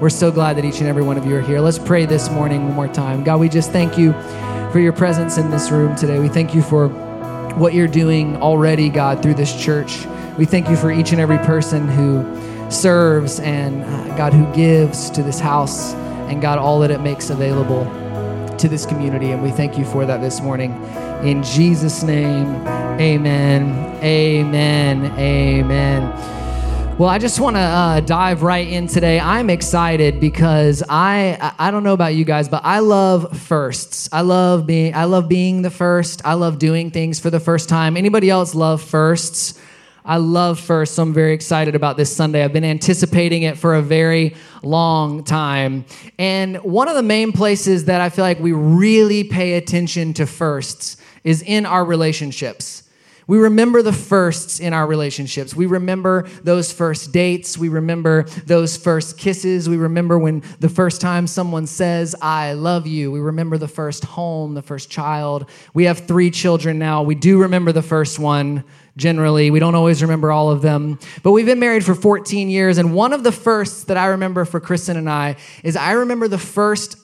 We're so glad that each and every one of you are here. Let's pray this morning one more time. God, we just thank you for your presence in this room today. We thank you for what you're doing already, God, through this church. We thank you for each and every person who serves and, uh, God, who gives to this house and, God, all that it makes available to this community. And we thank you for that this morning. In Jesus' name, amen, amen, amen. Well, I just want to uh, dive right in today. I'm excited because I I don't know about you guys, but I love firsts. I love being I love being the first. I love doing things for the first time. Anybody else love firsts? I love first, so I'm very excited about this Sunday. I've been anticipating it for a very long time. And one of the main places that I feel like we really pay attention to firsts is in our relationships. We remember the firsts in our relationships. We remember those first dates. We remember those first kisses. We remember when the first time someone says, I love you. We remember the first home, the first child. We have three children now. We do remember the first one generally. We don't always remember all of them. But we've been married for 14 years. And one of the firsts that I remember for Kristen and I is I remember the first,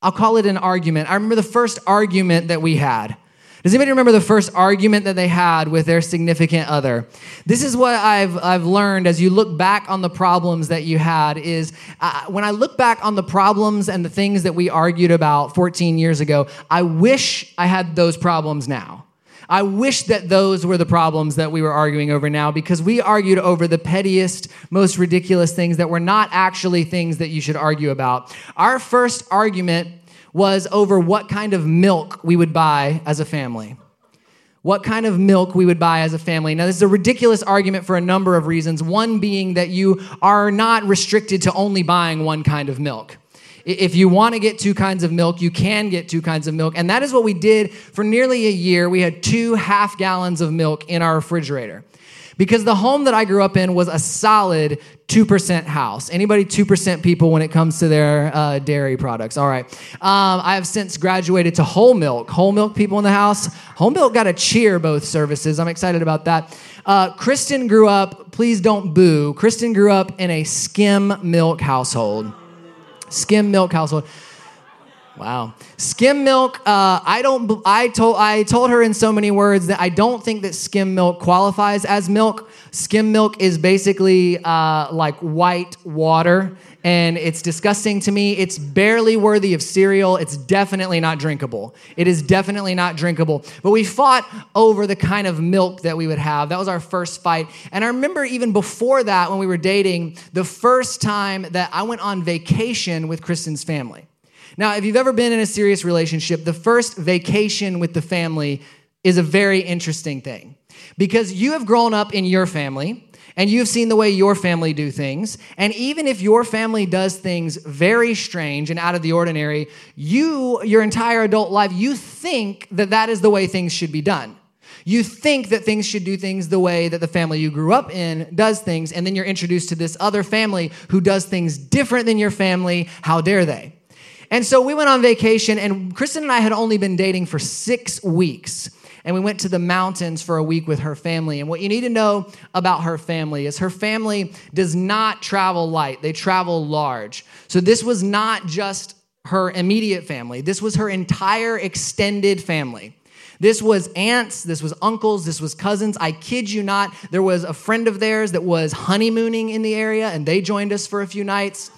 I'll call it an argument. I remember the first argument that we had. Does anybody remember the first argument that they had with their significant other? This is what I've, I've learned as you look back on the problems that you had is uh, when I look back on the problems and the things that we argued about 14 years ago, I wish I had those problems now. I wish that those were the problems that we were arguing over now because we argued over the pettiest, most ridiculous things that were not actually things that you should argue about. Our first argument was over what kind of milk we would buy as a family. What kind of milk we would buy as a family. Now, this is a ridiculous argument for a number of reasons. One being that you are not restricted to only buying one kind of milk. If you want to get two kinds of milk, you can get two kinds of milk. And that is what we did for nearly a year. We had two half gallons of milk in our refrigerator because the home that I grew up in was a solid 2% house. Anybody 2% people when it comes to their uh, dairy products? All right. Um, I have since graduated to whole milk. Whole milk people in the house. Whole milk got a cheer both services. I'm excited about that. Uh, Kristen grew up, please don't boo. Kristen grew up in a skim milk household. Skim milk household. Wow. Skim milk, uh, I don't I told I told her in so many words that I don't think that skim milk qualifies as milk. Skim milk is basically uh, like white water and it's disgusting to me. It's barely worthy of cereal. It's definitely not drinkable. It is definitely not drinkable. But we fought over the kind of milk that we would have. That was our first fight. And I remember even before that, when we were dating, the first time that I went on vacation with Kristen's family. Now, if you've ever been in a serious relationship, the first vacation with the family is a very interesting thing because you have grown up in your family and you've seen the way your family do things. And even if your family does things very strange and out of the ordinary, you, your entire adult life, you think that that is the way things should be done. You think that things should do things the way that the family you grew up in does things, and then you're introduced to this other family who does things different than your family. How dare they? And so we went on vacation, and Kristen and I had only been dating for six weeks. And we went to the mountains for a week with her family. And what you need to know about her family is her family does not travel light, they travel large. So this was not just her immediate family, this was her entire extended family. This was aunts, this was uncles, this was cousins. I kid you not, there was a friend of theirs that was honeymooning in the area, and they joined us for a few nights.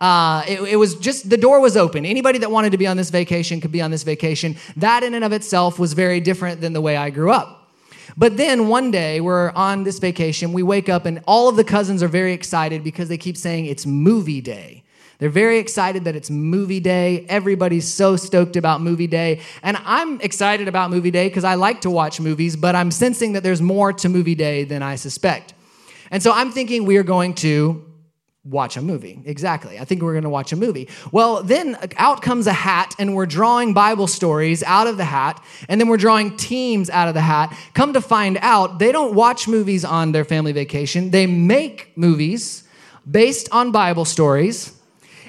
Uh, it, it, was just the door was open. Anybody that wanted to be on this vacation could be on this vacation. That, in and of itself, was very different than the way I grew up. But then one day we're on this vacation, we wake up, and all of the cousins are very excited because they keep saying it's movie day. They're very excited that it's movie day. Everybody's so stoked about movie day. And I'm excited about movie day because I like to watch movies, but I'm sensing that there's more to movie day than I suspect. And so I'm thinking we are going to watch a movie. Exactly. I think we're going to watch a movie. Well, then uh, out comes a hat, and we're drawing Bible stories out of the hat, and then we're drawing teams out of the hat. Come to find out, they don't watch movies on their family vacation, they make movies based on Bible stories.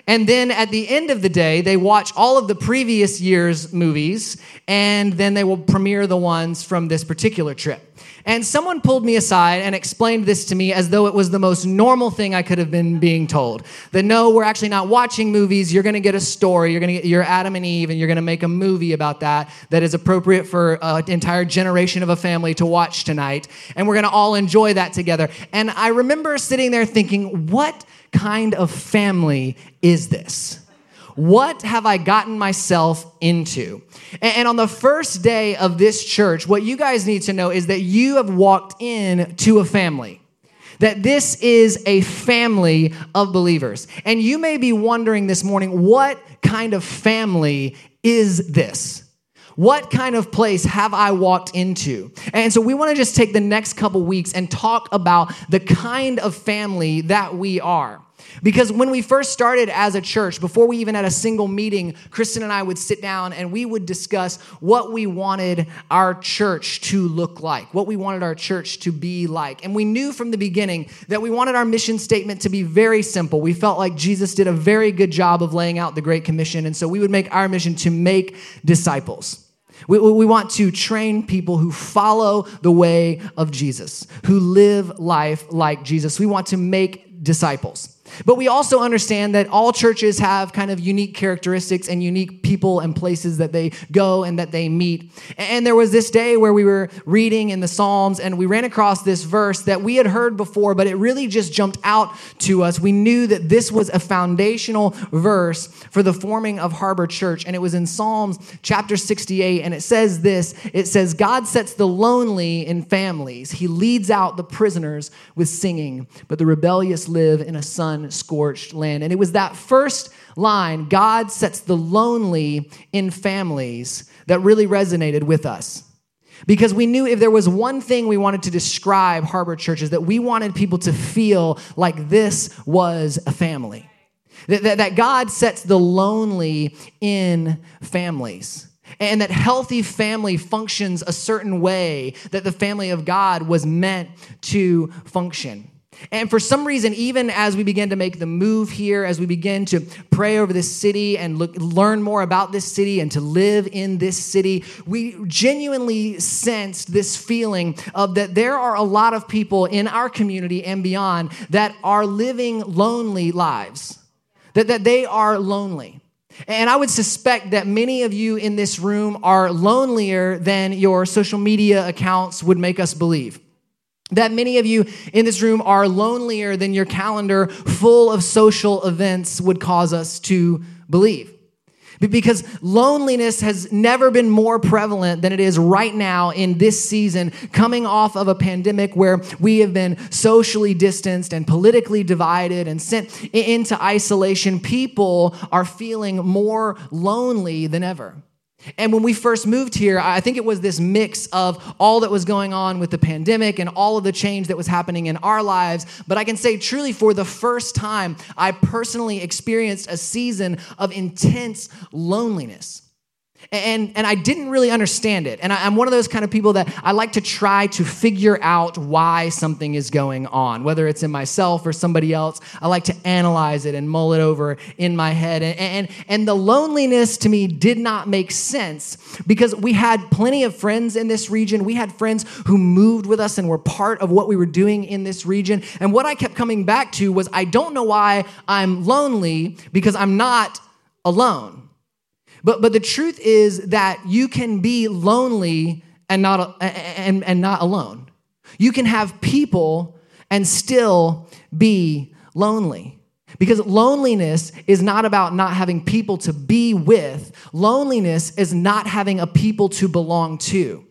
And then at the end of the day, they watch all of the previous year's movies, and then they will premiere the ones from this particular trip. And someone pulled me aside and explained this to me as though it was the most normal thing I could have been being told. That no, we're actually not watching movies. You're going to get a story. You're going to get your Adam and Eve, and you're going to make a movie about that that is appropriate for an entire generation of a family to watch tonight. And we're going to all enjoy that together. And I remember sitting there thinking, what kind of family is this? What have I gotten myself into? And on the first day of this church, what you guys need to know is that you have walked in to a family. That this is a family of believers. And you may be wondering this morning, what kind of family is this? What kind of place have I walked into? And so we want to just take the next couple weeks and talk about the kind of family that we are. Because when we first started as a church, before we even had a single meeting, Kristen and I would sit down and we would discuss what we wanted our church to look like, what we wanted our church to be like. And we knew from the beginning that we wanted our mission statement to be very simple. We felt like Jesus did a very good job of laying out the Great Commission. And so we would make our mission to make disciples. We, we want to train people who follow the way of Jesus, who live life like Jesus. We want to make disciples. But we also understand that all churches have kind of unique characteristics and unique people and places that they go and that they meet. And there was this day where we were reading in the Psalms and we ran across this verse that we had heard before, but it really just jumped out to us. We knew that this was a foundational verse for the forming of Harbor Church. And it was in Psalms chapter 68. And it says this it says, God sets the lonely in families, He leads out the prisoners with singing, but the rebellious live in a sun scorched land. And it was that first line, God sets the lonely in families, that really resonated with us. Because we knew if there was one thing we wanted to describe Harbor Church is that we wanted people to feel like this was a family. That, that, that God sets the lonely in families and that healthy family functions a certain way that the family of God was meant to function. And for some reason, even as we begin to make the move here, as we begin to pray over this city and look, learn more about this city and to live in this city, we genuinely sensed this feeling of that there are a lot of people in our community and beyond that are living lonely lives, that, that they are lonely. And I would suspect that many of you in this room are lonelier than your social media accounts would make us believe that many of you in this room are lonelier than your calendar full of social events would cause us to believe. Because loneliness has never been more prevalent than it is right now in this season, coming off of a pandemic where we have been socially distanced and politically divided and sent into isolation. People are feeling more lonely than ever. And when we first moved here, I think it was this mix of all that was going on with the pandemic and all of the change that was happening in our lives. But I can say truly, for the first time, I personally experienced a season of intense loneliness. And, and I didn't really understand it. And I, am one of those kind of people that I like to try to figure out why something is going on, whether it's in myself or somebody else. I like to analyze it and mull it over in my head. And, and, and the loneliness to me did not make sense because we had plenty of friends in this region. We had friends who moved with us and were part of what we were doing in this region. And what I kept coming back to was I don't know why I'm lonely because I'm not alone. But, but the truth is that you can be lonely and not, and, and not alone. You can have people and still be lonely. Because loneliness is not about not having people to be with, loneliness is not having a people to belong to.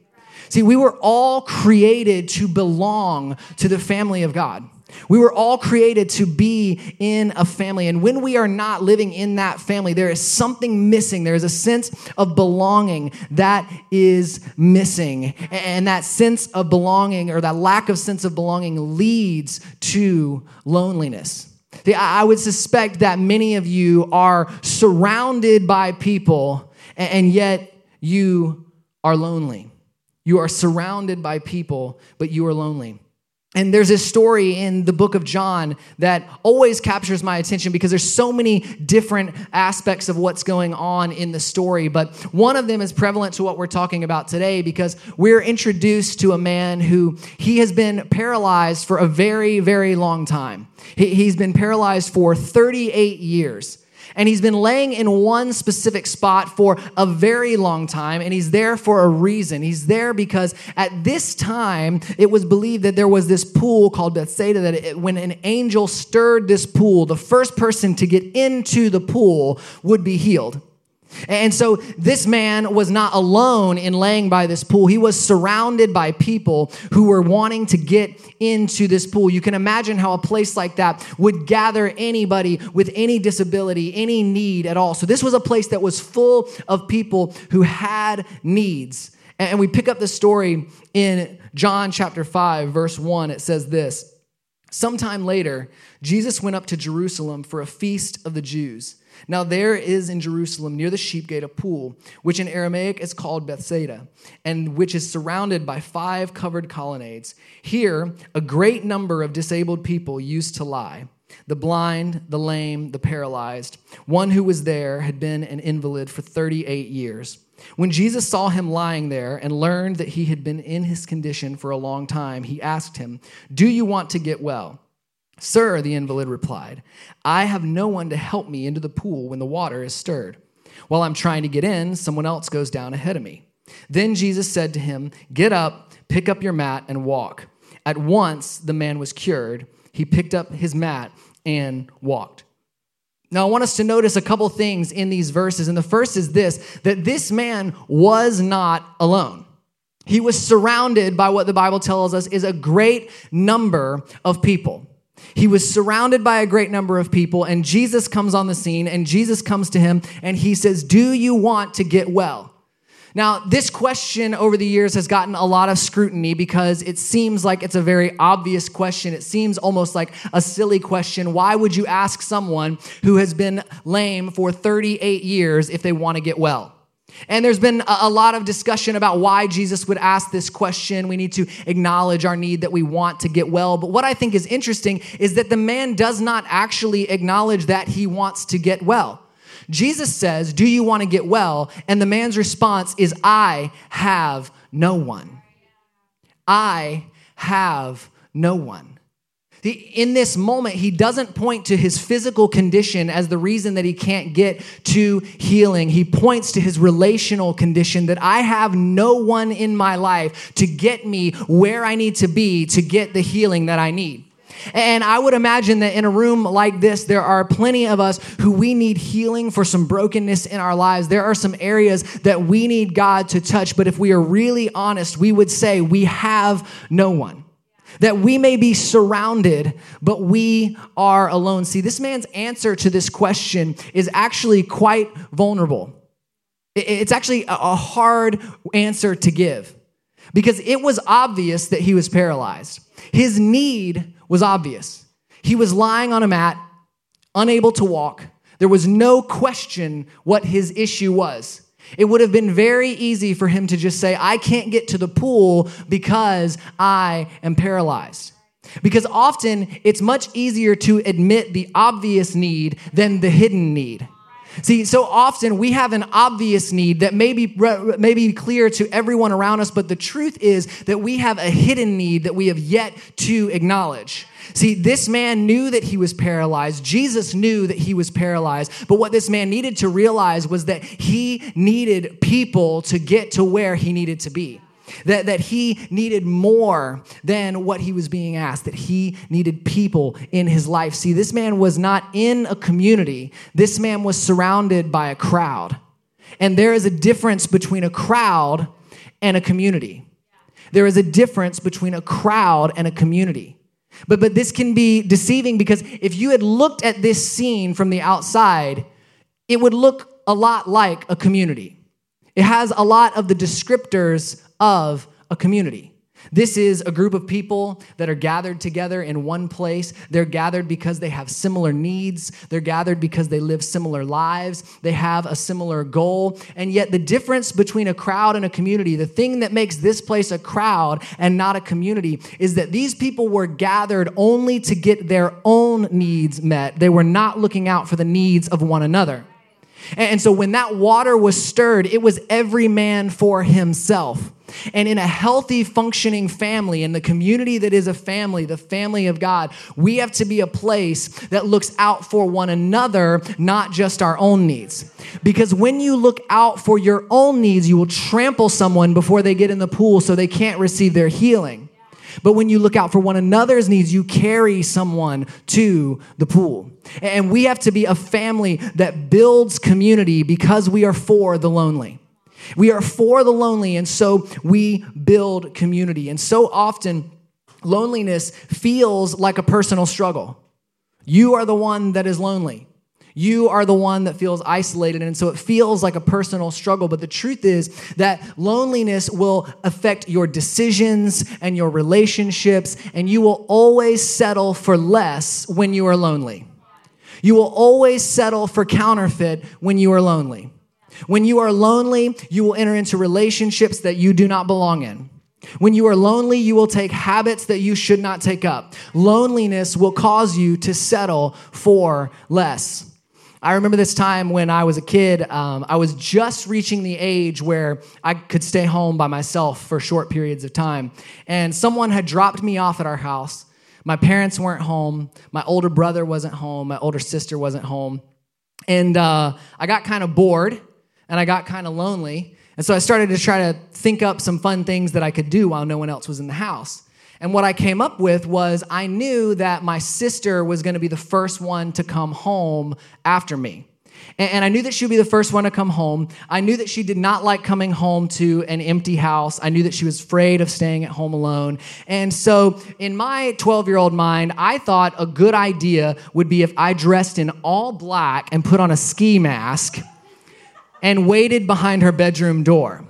See, we were all created to belong to the family of God. We were all created to be in a family. And when we are not living in that family, there is something missing. There is a sense of belonging that is missing. And that sense of belonging or that lack of sense of belonging leads to loneliness. I would suspect that many of you are surrounded by people and yet you are lonely. You are surrounded by people, but you are lonely. And there's this story in the book of John that always captures my attention because there's so many different aspects of what's going on in the story. But one of them is prevalent to what we're talking about today because we're introduced to a man who he has been paralyzed for a very, very long time. He's been paralyzed for 38 years. And he's been laying in one specific spot for a very long time, and he's there for a reason. He's there because at this time, it was believed that there was this pool called Bethsaida, that it, when an angel stirred this pool, the first person to get into the pool would be healed. And so this man was not alone in laying by this pool. He was surrounded by people who were wanting to get into this pool. You can imagine how a place like that would gather anybody with any disability, any need at all. So this was a place that was full of people who had needs. And we pick up the story in John chapter 5, verse 1. It says this Sometime later, Jesus went up to Jerusalem for a feast of the Jews. Now there is in Jerusalem near the sheep gate a pool, which in Aramaic is called Bethsaida, and which is surrounded by five covered colonnades. Here, a great number of disabled people used to lie the blind, the lame, the paralyzed. One who was there had been an invalid for 38 years. When Jesus saw him lying there and learned that he had been in his condition for a long time, he asked him, Do you want to get well? Sir, the invalid replied, I have no one to help me into the pool when the water is stirred. While I'm trying to get in, someone else goes down ahead of me. Then Jesus said to him, Get up, pick up your mat, and walk. At once the man was cured. He picked up his mat and walked. Now, I want us to notice a couple things in these verses. And the first is this that this man was not alone. He was surrounded by what the Bible tells us is a great number of people. He was surrounded by a great number of people, and Jesus comes on the scene, and Jesus comes to him, and he says, Do you want to get well? Now, this question over the years has gotten a lot of scrutiny because it seems like it's a very obvious question. It seems almost like a silly question. Why would you ask someone who has been lame for 38 years if they want to get well? And there's been a lot of discussion about why Jesus would ask this question. We need to acknowledge our need that we want to get well. But what I think is interesting is that the man does not actually acknowledge that he wants to get well. Jesus says, Do you want to get well? And the man's response is, I have no one. I have no one in this moment, he doesn't point to his physical condition as the reason that he can't get to healing. He points to his relational condition that I have no one in my life to get me where I need to be to get the healing that I need. And I would imagine that in a room like this, there are plenty of us who we need healing for some brokenness in our lives. There are some areas that we need God to touch. But if we are really honest, we would say we have no one that we may be surrounded, but we are alone. See, this man's answer to this question is actually quite vulnerable. It's actually a hard answer to give because it was obvious that he was paralyzed. His need was obvious. He was lying on a mat, unable to walk. There was no question what his issue was. It would have been very easy for him to just say, I can't get to the pool because I am paralyzed. Because often it's much easier to admit the obvious need than the hidden need. See, so often we have an obvious need that may be, may be clear to everyone around us, but the truth is that we have a hidden need that we have yet to acknowledge. See, this man knew that he was paralyzed. Jesus knew that he was paralyzed. But what this man needed to realize was that he needed people to get to where he needed to be. That, that he needed more than what he was being asked, that he needed people in his life. See, this man was not in a community, this man was surrounded by a crowd. And there is a difference between a crowd and a community. There is a difference between a crowd and a community. But, but this can be deceiving because if you had looked at this scene from the outside, it would look a lot like a community. It has a lot of the descriptors of a community. This is a group of people that are gathered together in one place. They're gathered because they have similar needs. They're gathered because they live similar lives. They have a similar goal. And yet, the difference between a crowd and a community, the thing that makes this place a crowd and not a community, is that these people were gathered only to get their own needs met. They were not looking out for the needs of one another. And so, when that water was stirred, it was every man for himself. And in a healthy, functioning family, in the community that is a family, the family of God, we have to be a place that looks out for one another, not just our own needs. Because when you look out for your own needs, you will trample someone before they get in the pool so they can't receive their healing. But when you look out for one another's needs, you carry someone to the pool. And we have to be a family that builds community because we are for the lonely. We are for the lonely, and so we build community. And so often, loneliness feels like a personal struggle. You are the one that is lonely. You are the one that feels isolated, and so it feels like a personal struggle. But the truth is that loneliness will affect your decisions and your relationships, and you will always settle for less when you are lonely. You will always settle for counterfeit when you are lonely. When you are lonely, you will enter into relationships that you do not belong in. When you are lonely, you will take habits that you should not take up. Loneliness will cause you to settle for less. I remember this time when I was a kid, um, I was just reaching the age where I could stay home by myself for short periods of time. And someone had dropped me off at our house. My parents weren't home. My older brother wasn't home. My older sister wasn't home. And uh, I got kind of bored and I got kind of lonely. And so I started to try to think up some fun things that I could do while no one else was in the house. And what I came up with was I knew that my sister was going to be the first one to come home after me. And I knew that she would be the first one to come home. I knew that she did not like coming home to an empty house. I knew that she was afraid of staying at home alone. And so, in my 12 year old mind, I thought a good idea would be if I dressed in all black and put on a ski mask and waited behind her bedroom door.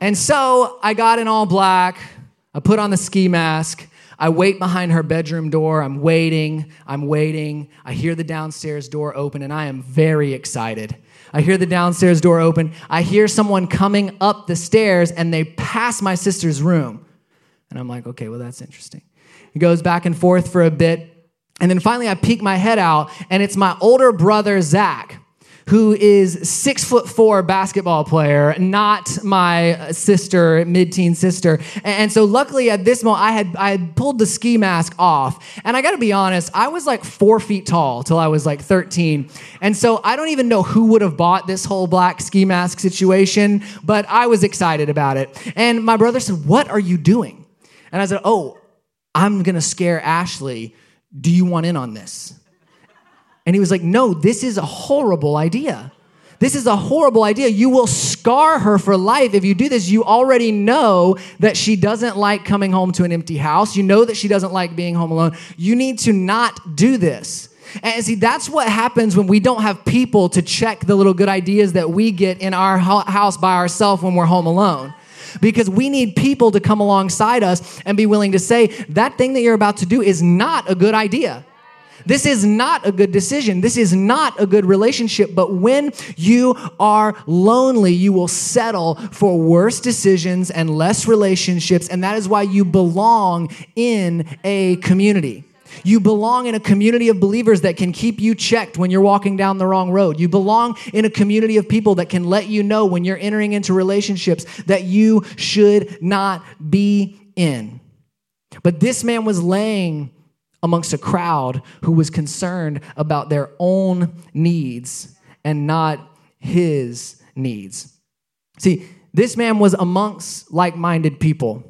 And so I got in all black, I put on the ski mask, I wait behind her bedroom door. I'm waiting, I'm waiting. I hear the downstairs door open, and I am very excited. I hear the downstairs door open. I hear someone coming up the stairs, and they pass my sister's room. And I'm like, okay, well, that's interesting. It goes back and forth for a bit. And then finally, I peek my head out, and it's my older brother, Zach who is six foot four basketball player, not my sister, mid-teen sister. And so luckily at this moment, I had I had pulled the ski mask off. And I gotta be honest, I was like four feet tall till I was like 13. And so I don't even know who would have bought this whole black ski mask situation, but I was excited about it. And my brother said, What are you doing? And I said, Oh, I'm gonna scare Ashley. Do you want in on this? And he was like, No, this is a horrible idea. This is a horrible idea. You will scar her for life if you do this. You already know that she doesn't like coming home to an empty house. You know that she doesn't like being home alone. You need to not do this. And see, that's what happens when we don't have people to check the little good ideas that we get in our house by ourselves when we're home alone because we need people to come alongside us and be willing to say, that thing that you're about to do is not a good idea. This is not a good decision. This is not a good relationship. But when you are lonely, you will settle for worse decisions and less relationships. And that is why you belong in a community. You belong in a community of believers that can keep you checked when you're walking down the wrong road. You belong in a community of people that can let you know when you're entering into relationships that you should not be in. But this man was laying amongst a crowd who was concerned about their own needs and not his needs. See, this man was amongst like minded people.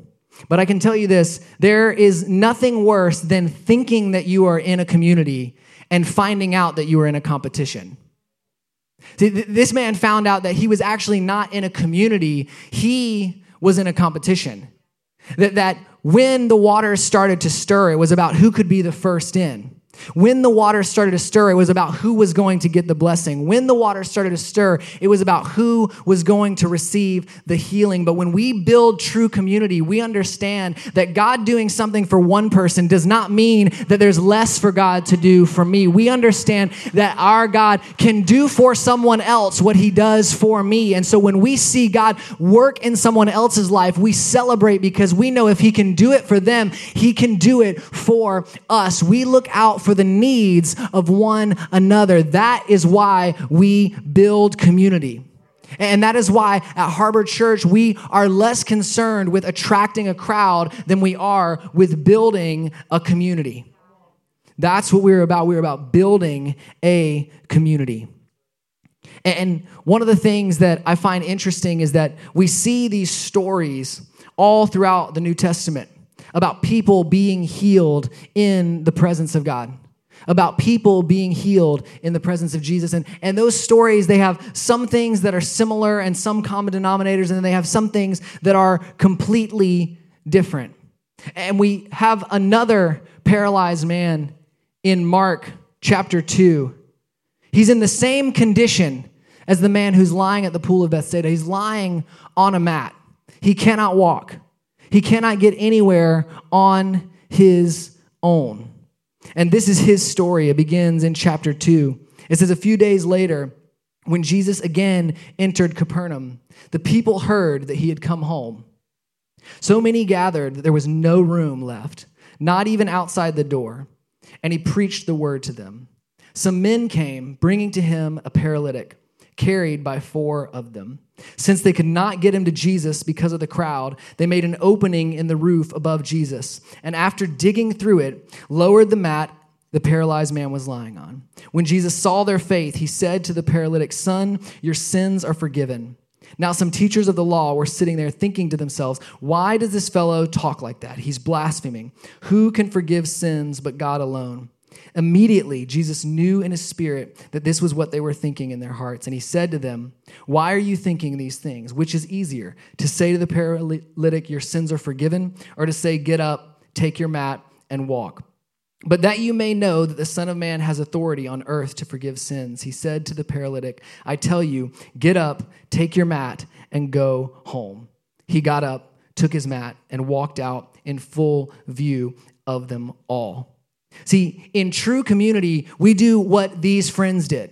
But I can tell you this there is nothing worse than thinking that you are in a community and finding out that you are in a competition. See, this man found out that he was actually not in a community, he was in a competition. That, that when the waters started to stir, it was about who could be the first in. When the water started to stir, it was about who was going to get the blessing. When the water started to stir, it was about who was going to receive the healing. But when we build true community, we understand that God doing something for one person does not mean that there's less for God to do for me. We understand that our God can do for someone else what he does for me. And so when we see God work in someone else's life, we celebrate because we know if he can do it for them, he can do it for us. We look out for the needs of one another. That is why we build community. And that is why at Harbor Church, we are less concerned with attracting a crowd than we are with building a community. That's what we're about. We're about building a community. And one of the things that I find interesting is that we see these stories all throughout the New Testament about people being healed in the presence of God about people being healed in the presence of Jesus. And, and those stories, they have some things that are similar and some common denominators, and then they have some things that are completely different. And we have another paralyzed man in Mark chapter 2. He's in the same condition as the man who's lying at the pool of Bethsaida. He's lying on a mat. He cannot walk. He cannot get anywhere on his own. And this is his story. It begins in chapter 2. It says, A few days later, when Jesus again entered Capernaum, the people heard that he had come home. So many gathered that there was no room left, not even outside the door, and he preached the word to them. Some men came, bringing to him a paralytic, carried by four of them. Since they could not get him to Jesus because of the crowd, they made an opening in the roof above Jesus, and after digging through it, lowered the mat the paralyzed man was lying on. When Jesus saw their faith, he said to the paralytic, Son, your sins are forgiven. Now, some teachers of the law were sitting there thinking to themselves, Why does this fellow talk like that? He's blaspheming. Who can forgive sins but God alone? Immediately, Jesus knew in his spirit that this was what they were thinking in their hearts. And he said to them, Why are you thinking these things? Which is easier, to say to the paralytic, Your sins are forgiven, or to say, Get up, take your mat, and walk? But that you may know that the Son of Man has authority on earth to forgive sins, he said to the paralytic, I tell you, get up, take your mat, and go home. He got up, took his mat, and walked out in full view of them all. See, in true community, we do what these friends did.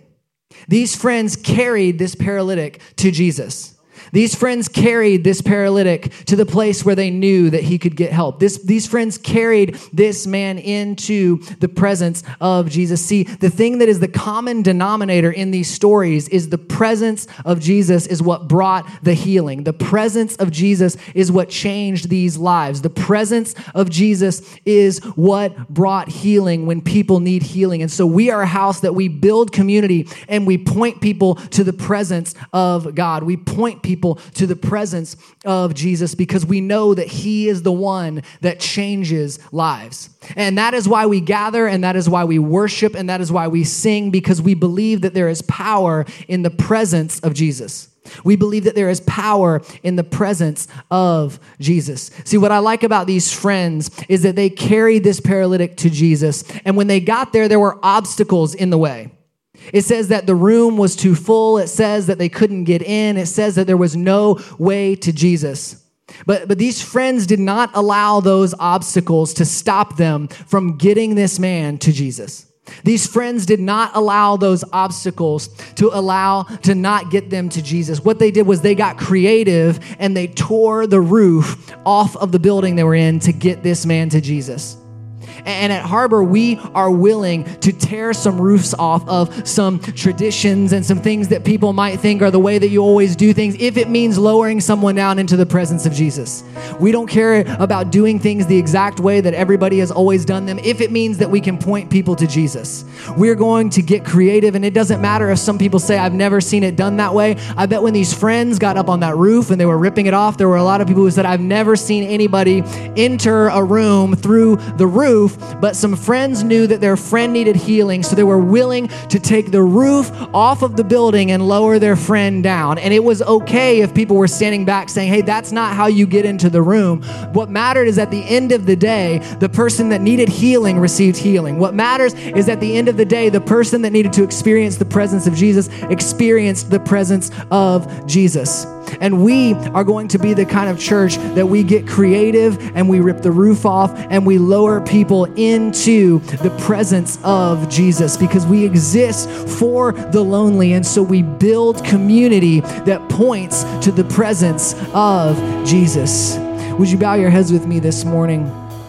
These friends carried this paralytic to Jesus. These friends carried this paralytic to the place where they knew that he could get help. This, these friends carried this man into the presence of Jesus. See, the thing that is the common denominator in these stories is the presence of Jesus is what brought the healing. The presence of Jesus is what changed these lives. The presence of Jesus is what brought healing when people need healing. And so we are a house that we build community and we point people to the presence of God. We point people to the presence of Jesus because we know that He is the one that changes lives. And that is why we gather, and that is why we worship, and that is why we sing because we believe that there is power in the presence of Jesus. We believe that there is power in the presence of Jesus. See, what I like about these friends is that they carried this paralytic to Jesus, and when they got there, there were obstacles in the way. It says that the room was too full. It says that they couldn't get in. It says that there was no way to Jesus. But, but these friends did not allow those obstacles to stop them from getting this man to Jesus. These friends did not allow those obstacles to allow to not get them to Jesus. What they did was they got creative and they tore the roof off of the building they were in to get this man to Jesus. And at Harbor, we are willing to tear some roofs off of some traditions and some things that people might think are the way that you always do things if it means lowering someone down into the presence of Jesus. We don't care about doing things the exact way that everybody has always done them if it means that we can point people to Jesus. We're going to get creative, and it doesn't matter if some people say, I've never seen it done that way. I bet when these friends got up on that roof and they were ripping it off, there were a lot of people who said, I've never seen anybody enter a room through the roof roof, but some friends knew that their friend needed healing, so they were willing to take the roof off of the building and lower their friend down. And it was okay if people were standing back saying, hey, that's not how you get into the room. What mattered is at the end of the day, the person that needed healing received healing. What matters is at the end of the day, the person that needed to experience the presence of Jesus experienced the presence of Jesus. And we are going to be the kind of church that we get creative and we rip the roof off and we lower people into the presence of Jesus because we exist for the lonely. And so we build community that points to the presence of Jesus. Would you bow your heads with me this morning?